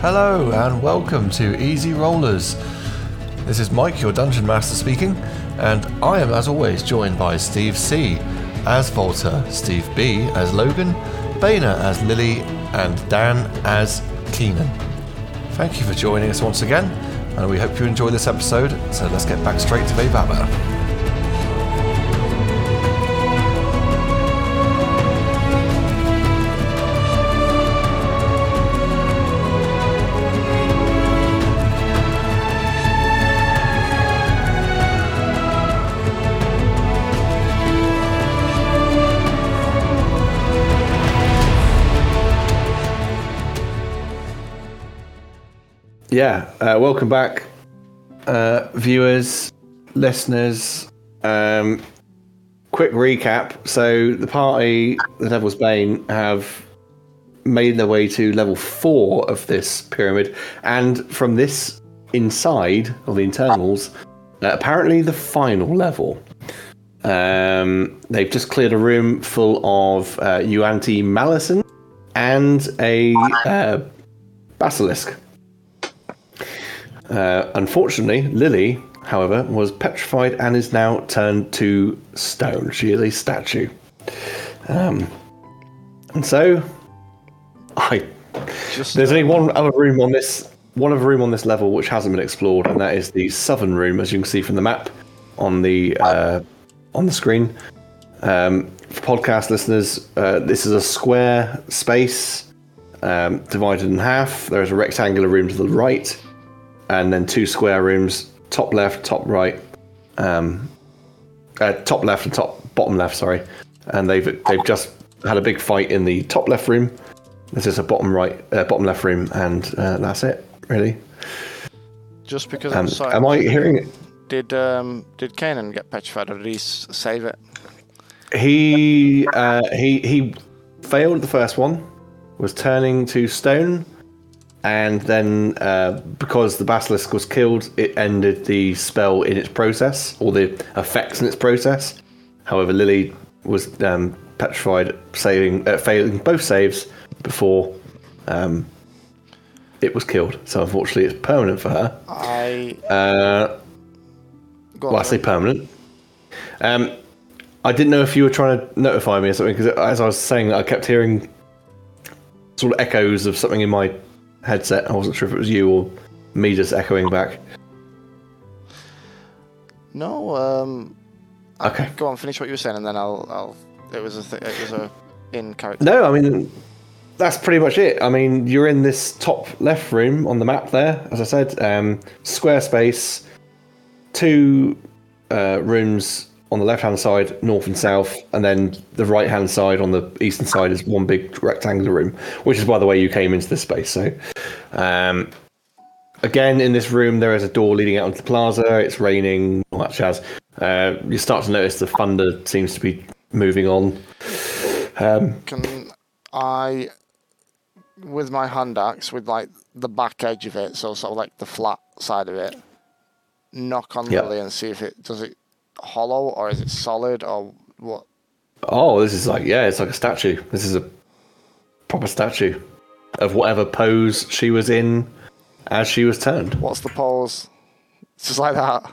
Hello and welcome to Easy Rollers. This is Mike, your Dungeon Master speaking, and I am as always joined by Steve C. as Volta, Steve B. as Logan, Baina as Lily, and Dan as Keenan. Thank you for joining us once again, and we hope you enjoy this episode, so let's get back straight to Vebaba. Yeah, uh, welcome back, uh, viewers, listeners. Um, quick recap. So, the party, the Devil's Bane, have made their way to level four of this pyramid, and from this inside of the internals, uh, apparently the final level. Um, they've just cleared a room full of uh, Yuanti Malison and a uh, basilisk. Uh, unfortunately, Lily, however, was petrified and is now turned to stone. She is a statue. Um, and so, I Just there's only one other room on this one other room on this level which hasn't been explored, and that is the southern room, as you can see from the map on the uh, on the screen. Um, for podcast listeners, uh, this is a square space um, divided in half. There is a rectangular room to the right, and then two square rooms, top left, top right, um, uh, top left and top bottom left. Sorry, and they've they've just had a big fight in the top left room. This is a bottom right, uh, bottom left room, and uh, that's it. Really. just because Um, I'm sorry. am I hearing it? Did um did Kanan get petrified or did he save it? He uh, he he failed the first one, was turning to stone, and then uh, because the basilisk was killed, it ended the spell in its process or the effects in its process. However, Lily was um, petrified, saving uh, failing both saves before um, it was killed. So unfortunately, it's permanent for her. I Uh, well, I say permanent. Um, I didn't know if you were trying to notify me or something because as I was saying, I kept hearing sort of echoes of something in my headset. I wasn't sure if it was you or me just echoing back. No, um Okay. go on, finish what you were saying and then I'll I'll it was a th- it was a in character. No, I mean that's pretty much it. I mean you're in this top left room on the map there, as I said, um, square space, two uh, rooms on the left hand side, north and south, and then the right hand side on the eastern side is one big rectangular room, which is by the way you came into this space. So, um, again in this room there is a door leading out onto the plaza. It's raining, all that jazz. Uh, you start to notice the thunder seems to be moving on. Um, Can I with my hand axe with like the back edge of it, so sort of like the flat side of it, knock on Yeah. Lily and see if it does it hollow or is it solid or what? Oh, this is like yeah, it's like a statue. This is a proper statue of whatever pose she was in as she was turned. What's the pose? It's just like that.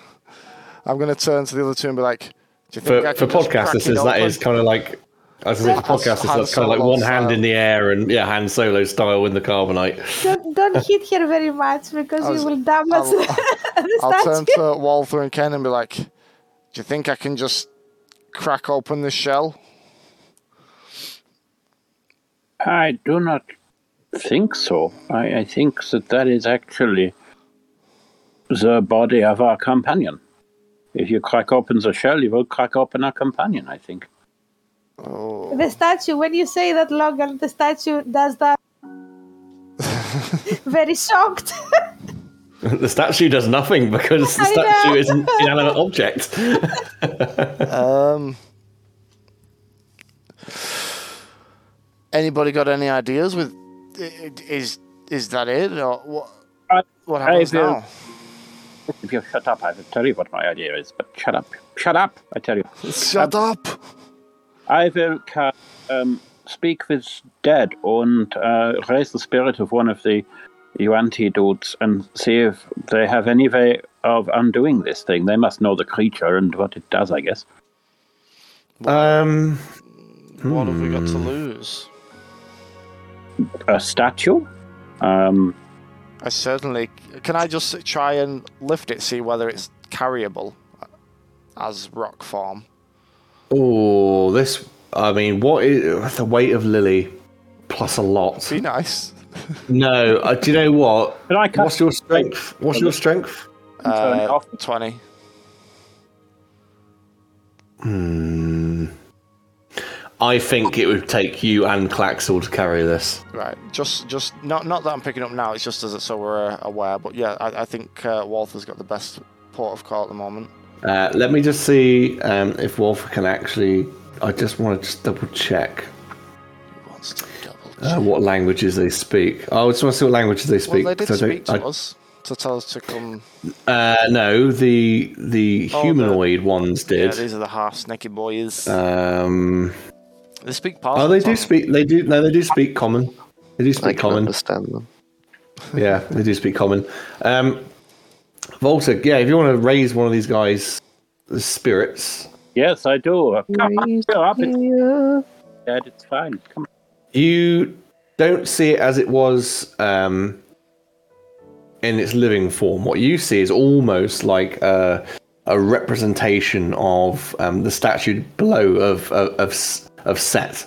I'm gonna turn to the other two and be like, "Do you For think I for can just podcast crack it listeners, that open?" is kind of like I was gonna say for Han- podcast, Han that's kind of like Solo one hand in the air and yeah, hand solo style in the carbonite. Don't, don't hit here very much because I was- you will damage I'll- the I'll turn statue. to Volta and Ken and be like, "Do you think I can just crack open the shell?" I do not think so. I, I think that that is actually the body of our companion. If you crack open the shell, you will crack open our companion, I think. Oh, The statue, when you say that, Logan, the statue does that. very shocked. the statue does nothing because the statue is an inanimate object. um. Anybody got any ideas? With is is that it or what? I- What happens will- now? If you shut up, I will tell you what my idea is. But shut up. Shut up, I tell you. Shut up! I will um, speak with dead and uh, raise the spirit of one of the you antidotes and see if they have any way of undoing this thing. They must know the creature and what it does, I guess. Um, What have we got Hmm. to lose? A statue? Um, I certainly can. I just try and lift it, see whether it's carryable as rock form. oh, this. I mean, what is the weight of Lily plus a lot? Be nice. No, uh, do you know what? Can I cast What's your strength? What's your strength? turn it Uh, off? Twenty. Hmm. I think it would take you and Claxel to carry this. Right. Just, just not, not that I'm picking up now. It's just as it, so we're uh, aware. But yeah, I, I think uh, Volta's got the best port of call at the moment. Uh, let me just see um, if Wolf can actually. I just want to just double check Who wants to double uh, what languages they speak. I just want to see what languages they well, speak. they did 'cause I speak don't- to us to tell us to come. Uh, no, the the Oh, the- humanoid ones Yeah, these are the half snaky boys. um, they speak oh, they do tongue. speak. They do. No, they do speak common. They do I speak can common. understand them. Yeah, they do speak common. Um, Volta, yeah, if you want to raise one of these guys' the spirits, yes, I do. Come on, Raise go up. It's dead. It's fine. Come on. You don't see it as it was um, in its living form. What you see is almost like a, a representation of um, the statue below of of of, of Set,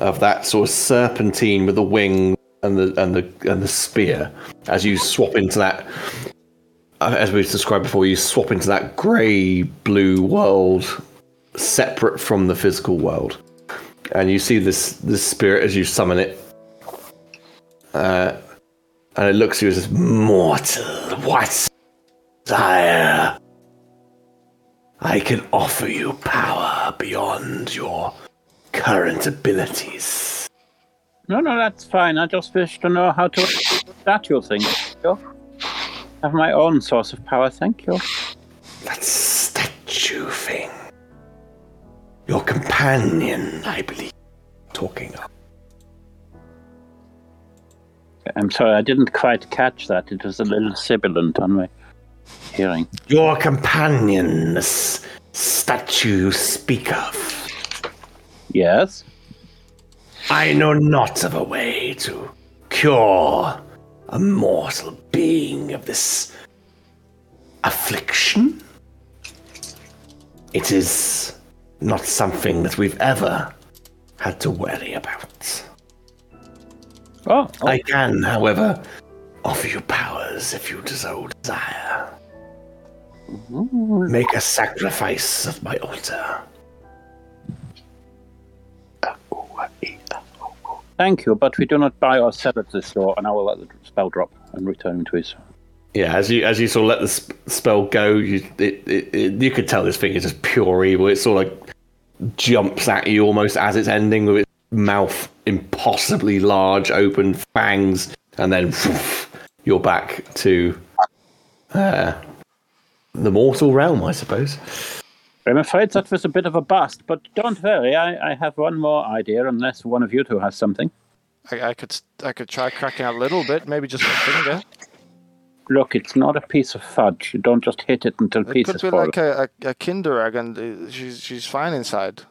of that sort of serpentine with the wing and the and the and the spear. As you swap into that, uh, as we described before, you swap into that grey blue world, separate from the physical world and you see this this spirit as you summon it, uh, and it looks at you as mortal. What, sire? I can offer you power beyond your current abilities. No, no, that's fine. I just wish to know how to that statue thing. Thank you. Have my own source of power. Thank you. That statue thing. Your companion, I believe. Talking of. I'm sorry, I didn't quite catch that. It was a little sibilant on my hearing. Your companion, this statue you speak of. Yes. I know not of a way to cure a mortal being of this affliction. It is not something that we've ever had to worry about. Oh, oh, I can, however, offer you powers if you so desire. Make a sacrifice of my altar. thank you, but we do not buy or sell at this store, and I will let the spell drop and return him to his. Yeah, as you as you sort of let the sp- spell go, you it, it, it, you could tell this thing is just pure evil. It sort of like jumps at you almost as it's ending with its mouth impossibly large, open fangs, and then you're back to uh, the mortal realm, I suppose. I'm afraid that was a bit of a bust, but don't worry, I, I have one more idea, unless one of you two has something. I, I could, I could try cracking a little bit, maybe just a finger. Look, it's not a piece of fudge. You don't just hit it until It pieces could be fall. like a, a, a Kinder egg, and she's she's fine inside.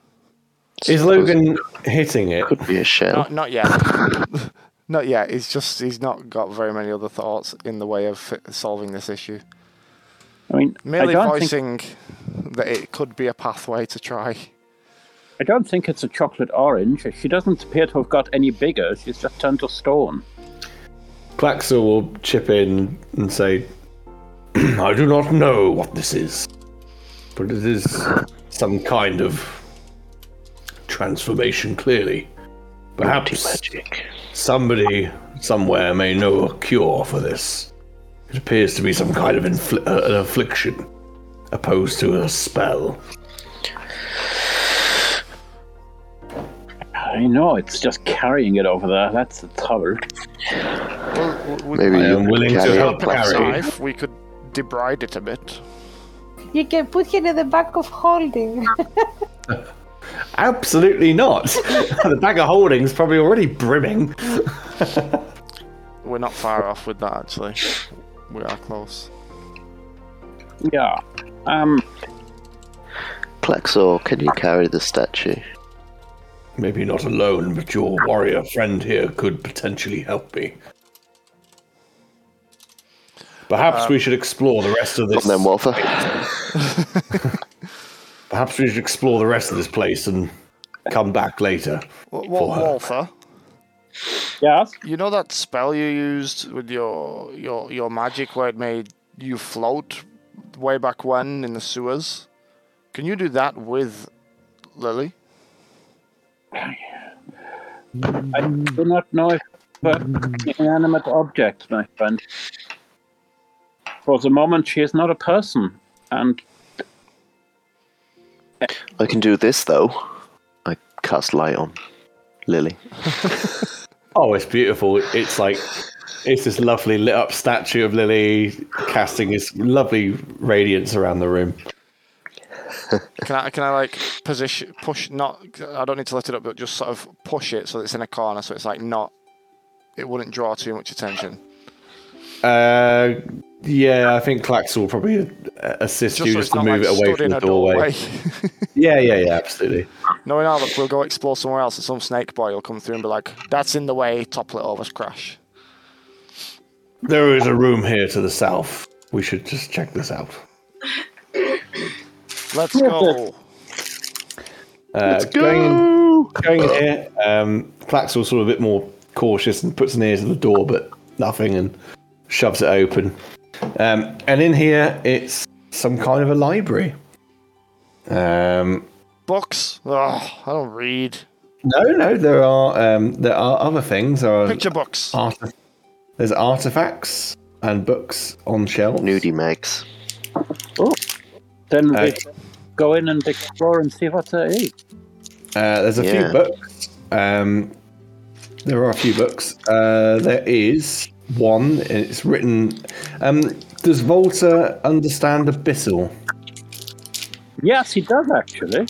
Is Logan hitting it? Could be a shell. Not not yet. not yet. He's just he's not got very many other thoughts in the way of solving this issue. I mean, I Merely don't think voicing that it could be a pathway to try. I don't think it's a chocolate orange. She doesn't appear to have got any bigger. She's just turned to stone. Claxel will chip in and say, I do not know what this is, but it is some kind of transformation, clearly. Perhaps magic. somebody somewhere may know a cure for this. It appears to be some kind of infli- uh, an affliction, opposed to a spell. I know, it's just carrying it over there. That's the trouble. Well, we, Maybe I you am could willing to help it with carry. knife, we could debride it a bit. You can put him in the back of holding. Absolutely not. the bag of holding's probably already brimming. we're not far off with that actually. We are close. Yeah. Um. Plexor, can you carry the statue? Maybe not alone, but your warrior friend here could potentially help me. Perhaps um, we should explore the rest of this. And then Volta. Perhaps we should explore the rest of this place and come back later. What, For what her. Volta? Yes. You know that spell you used with your your your magic where it made you float way back when in the sewers? Can you do that with Lily? I do not know if inanimate objects, my friend. For the moment, she is not a person, and I can do this though. I cast light on Lily. Oh, it's beautiful. It's like it's this lovely lit up statue of Lily casting this lovely radiance around the room. Can I can I like position push not I don't need to lift it up but just sort of push it so it's in a corner so it's like not it wouldn't draw too much attention. Uh, yeah, I think Clax will probably uh, assist Just you so just to move like it away from the a doorway. Yeah, yeah, yeah, absolutely. Knowing all that we'll go explore somewhere else and some snake boy will come through and be like, That's in the way, topple it over, crash. There is a room here to the south. We should just check this out. Let's go. Uh, Going in, going in here, um, Claxel's sort of a bit more cautious and puts an ear to the door, but nothing, and shoves it open. Um, and in here, it's some kind of a library. Um, Books. Oh, I don't read. no, no, there are um, there are other things. There are Picture books. arti- there's artifacts and books on shelves. Nudie Megs. then we Uh, go in and explore and see what there is. Uh, there's a Yeah. few books. Um, there are a few books. Uh, there is one. It's written. Um, does Volta understand Abyssal? Yes, he does actually.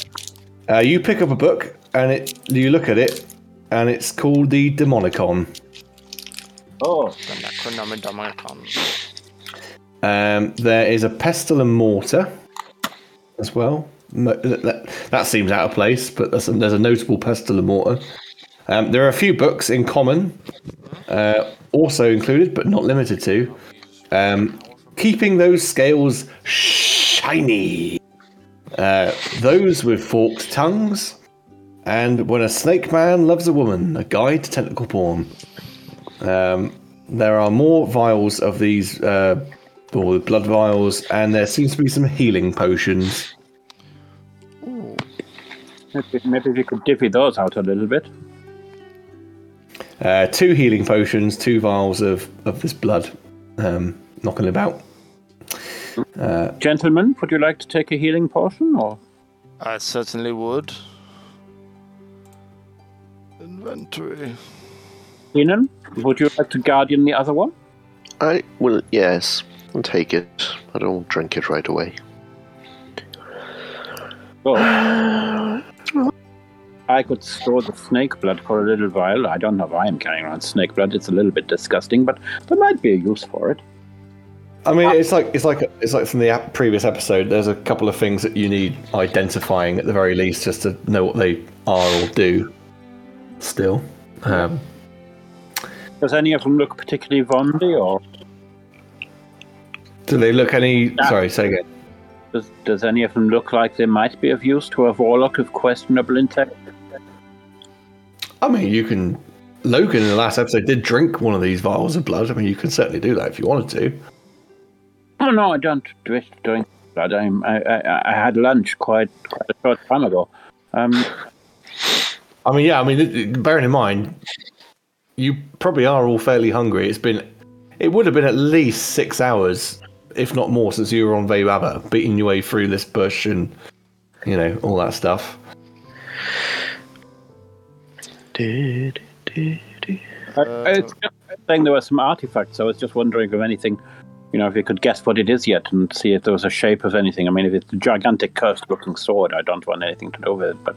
Uh, you pick up a book and it. You look at it, and it's called the Demonicon. Oh. Um, there is a pestle and mortar as well. That seems out of place, but there's a, there's a notable pestle and mortar. Um, there are a few books in common, uh, also included but not limited to, um, keeping those scales shiny. Uh, those with forked tongues, and when a snake man loves a woman, a guide to tentacle porn. Um, there are more vials of these, uh, or blood vials, and there seems to be some healing potions. maybe, maybe we could divvy those out a little bit. Uh, two healing potions, two vials of, of this blood um, knocking about. Gentlemen, would you like to take a healing potion, or I certainly would. Inventory. Enan, would you like to guardian the other one? I will, yes. I'll take it. I don't drink it right away. Oh. I could store the snake blood for a little while. I don't know why I'm carrying around snake blood. It's a little bit disgusting, but there might be a use for it. I mean, it's like it's like it's like from the previous episode. There's a couple of things that you need identifying at the very least, just to know what they are or do. Still, um, Does any of them look particularly Vondi, or do they look any? Sorry, say again. does, does any of them look like they might be of use to a warlock of questionable intent? I mean, you can. Logan in the last episode did drink one of these vials of blood. I mean, you can certainly do that if you wanted to. Oh no, I don't to drink blood. I, I, I had lunch quite, quite a short time ago. Um, I mean, yeah. I mean, bearing in mind, you probably are all fairly hungry. It's been, it would have been at least six hours, if not more, since you were on Veibaba, beating your way through this bush and, you know, all that stuff. Did, did, did. I, it's just saying there were some artifacts. so I was just wondering if anything, you know, if you could guess what it is yet and see if there was a shape of anything. I mean, if it's a gigantic cursed-looking sword, I don't want anything to do with it. But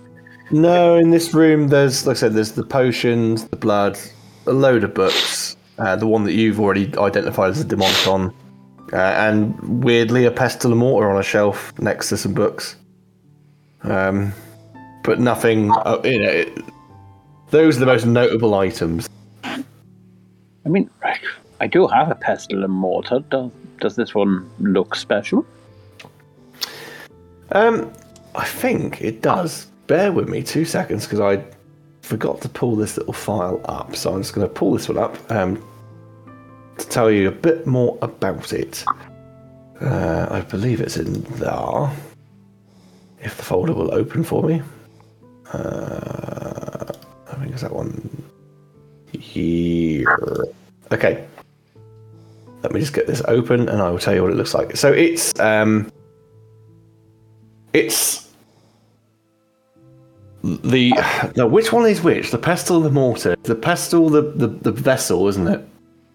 No, in this room, there's, like I said, there's the potions, the blood, a load of books, uh, the one that you've already identified as a Demonicon, uh, and weirdly a pestle and mortar on a shelf next to some books. Um, but nothing, uh, you know. It, those are the most notable items. I mean, I do have a pestle and mortar. Does, does this one look special? Um, I think it does. Bear with me two seconds because I forgot to pull this little file up. So I'm just going to pull this one up um, to tell you a bit more about it. Uh, I believe it's in there. If the folder will open for me. Uh, I think it's that one here. Okay. Let me just get this open and I will tell you what it looks like. So it's um it's the no, which one is which? The pestle, and the mortar. The pestle, the, the, the vessel, isn't it?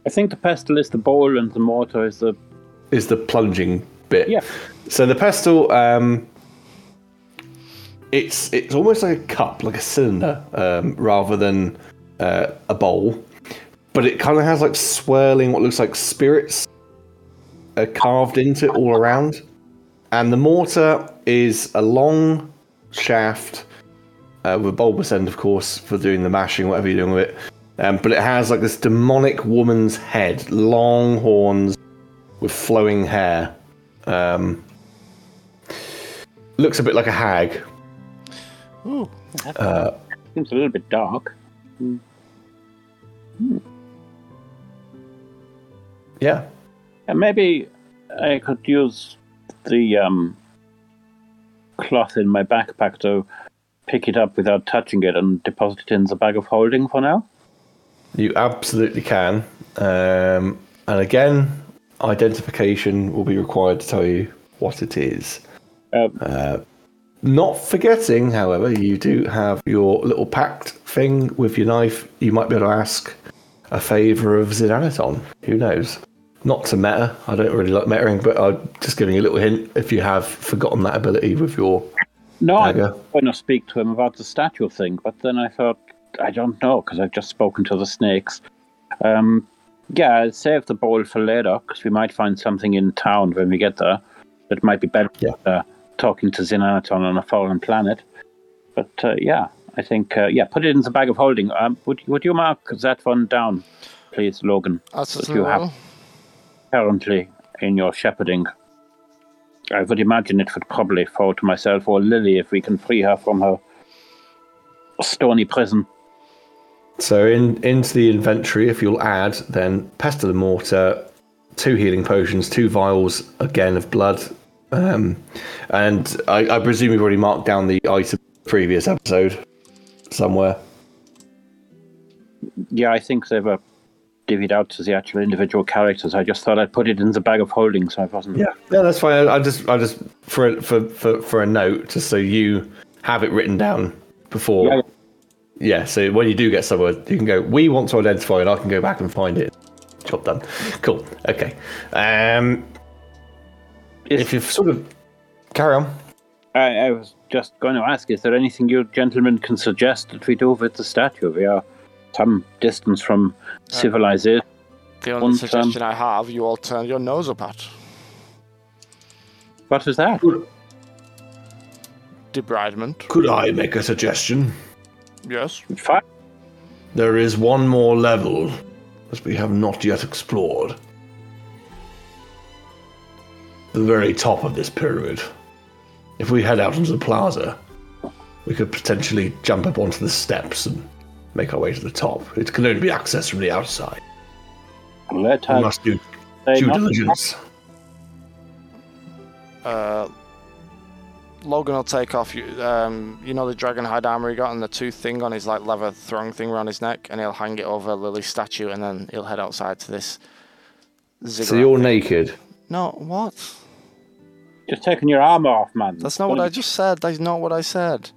I think the pestle is the bowl and the mortar is the. Is the plunging bit. Yeah. So the pestle, um, it's it's almost like a cup, like a cylinder, um, rather than uh, a bowl. But it kind of has like swirling, what looks like spirits uh, carved into it all around. And the mortar is a long shaft uh, with a bulbous end, of course, for doing the mashing, whatever you're doing with it. Um, but it has like this demonic woman's head, long horns with flowing hair. Um, looks a bit like a hag. Ooh. Seems a little bit dark. Yeah. And maybe I could use the um, cloth in my backpack to pick it up without touching it and deposit it in the bag of holding for now. You absolutely can. Um, and again, identification will be required to tell you what it is. Um, Not forgetting, however, you do have your little pact thing with your knife. You might be able to ask a favour of Zidanaton. Who knows? Not to meta. I don't really like metaing, but I'm just giving you a little hint if you have forgotten that ability with your. no, I Dagger. was going to speak to him about the statue thing, but then I thought, I don't know, because I've just spoken to the snakes. Um, yeah, I'll save the bowl for later, because we might find something in town when we get there that might be better Yeah. Talking to Xenanaton on a foreign planet. But uh, yeah, I think, uh, yeah, put it in the bag of holding. Um, would, would you mark that one down, please, Logan? That's That what you have currently in your shepherding. I would imagine it would probably fall to myself or Lily if we can free her from her stony prison. So in into the inventory, if you'll add, then pestle and mortar, two healing potions, two vials again of blood, um, and I, I presume you've already marked down the item previous episode somewhere. Yeah, I think they were divvied out to the actual individual characters. I just thought I'd put it in the bag of holding so I wasn't. Yeah, yeah, that's fine. I I just, I just for for for for a note, just so you have it written down before. Yeah, Yeah, so when you do get somewhere, you can go. We want to identify, and I can go back and find it. Job done. Cool. Okay. Um, Is- if you've sort of carry on. I, I was just going to ask: Is there anything you gentlemen can suggest that we do with the statue? We are some distance from uh, civilization. The only One um, suggestion I have, you all turn your nose up at. What was that? Debridement. Could I make a suggestion? Yes. Fine. There is one more level that we have not yet explored. The very top of this pyramid. If we head out into the plaza, we could potentially jump up onto the steps and make our way to the top. It can only be accessed from the outside. Let We us must do due diligence. Uh, Logan will take off you. Um, you know the dragon hide armor he got and the tooth thing on his like leather throng thing around his neck, and he'll hang it over Lily's statue, and then he'll head outside to this. So you're thing. naked. No, what? Just taking your armor off, man. That's not what I just said. That's not what I said.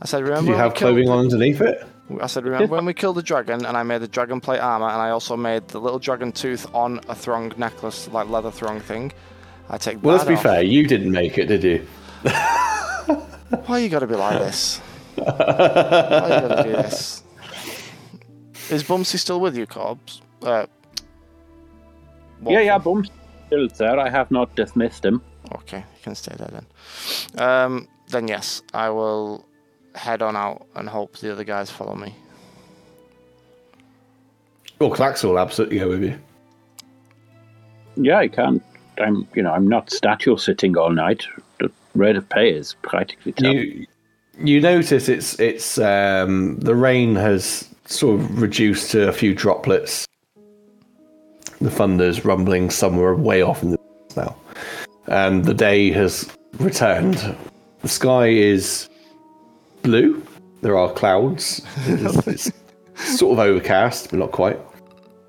I said Do remember. you have clothing killed- on underneath it? I said remember when we killed the dragon, and I made the dragon plate armor, and I also made the little dragon tooth on a throng necklace, like leather throng thing. I take that. Well, let's be off. fair. You didn't make it, did you? Why you gotta be like this? Why you gotta do this? Is Bumsy still with you, Cobbs? Uh, Yeah, yeah, Waffle. Boom's still there. I have not dismissed him. Okay, you can stay there then. Um, then yes, I will head on out and hope the other guys follow me. Well, Clax will absolutely go with you. Yeah, I can't. I'm, you know, I'm not statue sitting all night. The rate of pay is practically double. You you notice it's it's um, the rain has sort of reduced to a few droplets. The thunder's rumbling somewhere way off in the distance now, and the day has returned. The sky is blue. There are clouds. It's, it's sort of overcast, but not quite.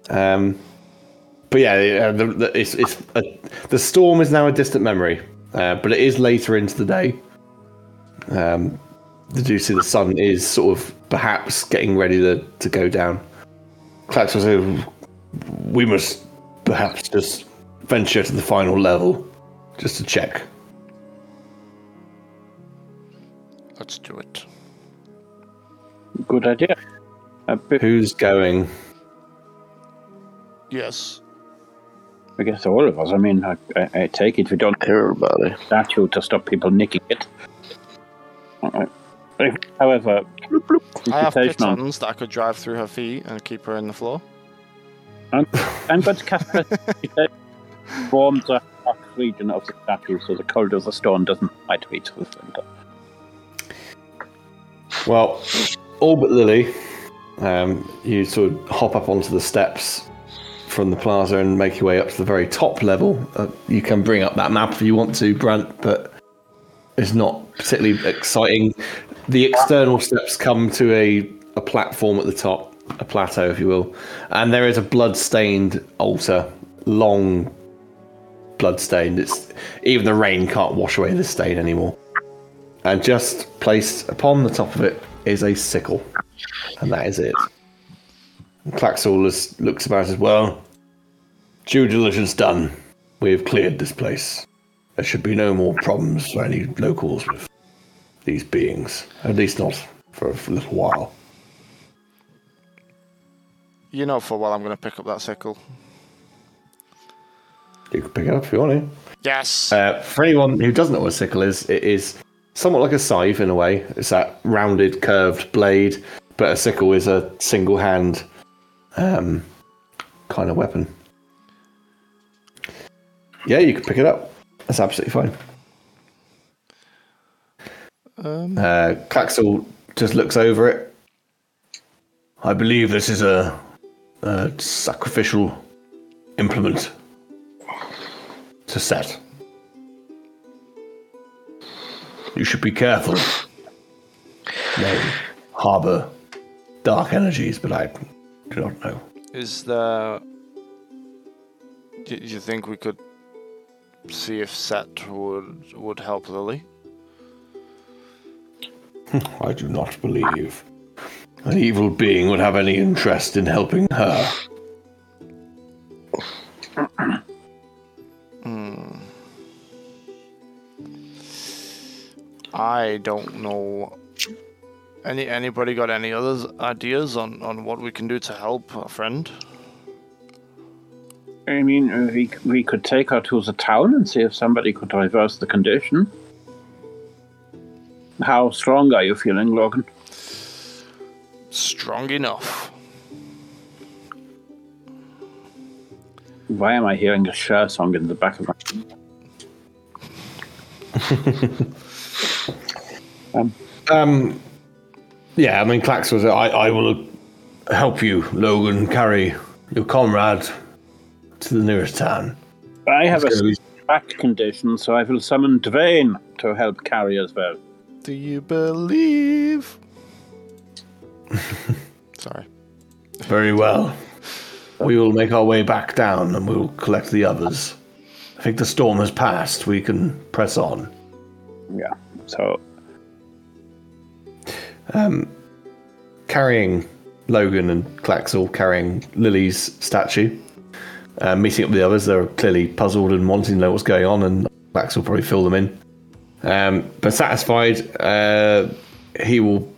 Um, but yeah, the, the, it's, it's a, the storm is now a distant memory, uh, but it is later into the day. Um, you see the sun is sort of perhaps getting ready to, to go down? Clax was we must perhaps just venture to the final level just to check. Let's do it. Good idea. Bit, Who's going? Yes. I guess all of us. I mean, I, I, I take it we don't have Everybody. a statue to stop people nicking it. Uh, if- However, I have invitation pitons that I could drive through her feet and keep her in the floor. I'm, I'm going to cast Warm the hot region of the statue so the cold of the stone doesn't bite to the center. Well, all but Lily. Um, you sort of hop up onto the steps from the plaza and make your way up to the very top level. Uh, you can bring up that map if you want to, Brant, but it's not particularly exciting. The external steps come to a, a platform at the top, a plateau, if you will, and there is a blood-stained altar, long blood-stained. It's even the rain can't wash away the stain anymore. And just placed upon the top of it is a sickle. And that is it. And Claxall looks about as well. Due diligence done. We have cleared this place. There should be no more problems for any locals with these beings. At least not for, for a little while. You know for a while, I'm going to pick up that sickle. You can pick it up if you want to. Yes. Uh, for anyone who doesn't know what a sickle is, it is somewhat like a scythe in a way. It's that rounded, curved blade, but a sickle is a single hand um, kind of weapon. Yeah, you can pick it up. That's absolutely fine. Um, Uh, Claxall just looks over it. I believe this is a, a sacrificial implement to Set. You should be careful. They harbor dark energies, but I do not know. is there. Do do you think we could see if Set would would help Lily? I do not believe an evil being would have any interest in helping her. I don't know. Any anybody got any other ideas on on what we can do to help a friend? I mean, uh, we, we could take her to the town and see if somebody could reverse the condition. How strong are you feeling, Logan? Strong enough. Why am I hearing a Cher song in the back of my Um, yeah, I mean, Clax was. I, I will help you, Logan, carry your comrade to the nearest town. I have a It's gonna back condition, so I will summon Dwayne to help carry as well. Do you believe? Sorry. Very well. We will make our way back down and we will collect the others. I think the storm has passed. We can press on. Yeah. So Carrying Logan and Claxall, carrying Lily's statue, uh, meeting up with the others. They're clearly puzzled and wanting to know what's going on, and Claxall will probably fill them in. Um, but satisfied, uh, he will.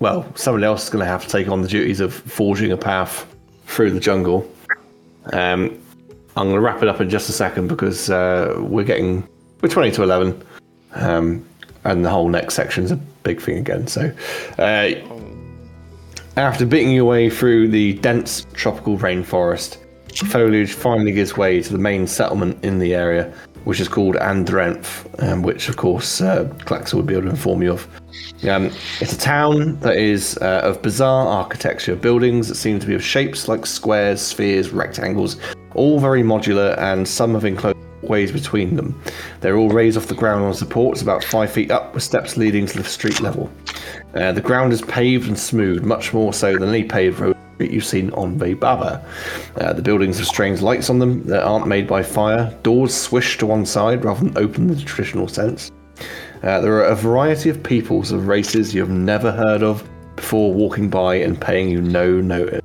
Well, somebody else is going to have to take on the duties of forging a path through the jungle. Um, I'm going to wrap it up in just a second because uh, we're getting we're 20 to 11, um, and the whole next section's a big thing again. So, uh, after beating your way through the dense tropical rainforest, foliage finally gives way to the main settlement in the area, which is called Andrenth, um, which of course uh, Klaxer would be able to inform you of. Um, it's a town that is uh, of bizarre architecture, buildings that seem to be of shapes like squares, spheres, rectangles, all very modular, and some have enclosed ways between them. They're all raised off the ground on supports about five feet up, with steps leading to the street level. Uh, the ground is paved and smooth, much more so than any paved road you've seen on Baba. Uh, the buildings have strange lights on them that aren't made by fire. Doors swish to one side rather than open in the traditional sense. Uh, there are a variety of peoples of races you've never heard of before walking by and paying you no notice.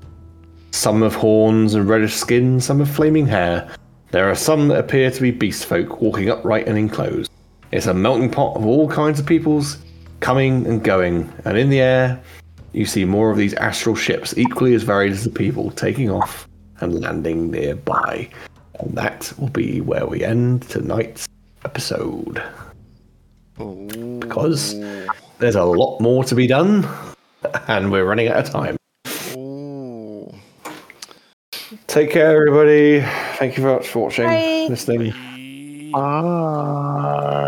Some have horns and reddish skin, some have flaming hair. There are some that appear to be beast folk walking upright and enclosed. It's a melting pot of all kinds of peoples coming and going, and in the air, you see more of these astral ships, equally as varied as the people, taking off and landing nearby. And that will be where we end tonight's episode. Because there's a lot more to be done, and we're running out of time. Ooh. Take care, everybody. Thank you very much for watching, Bye. listening. Ah.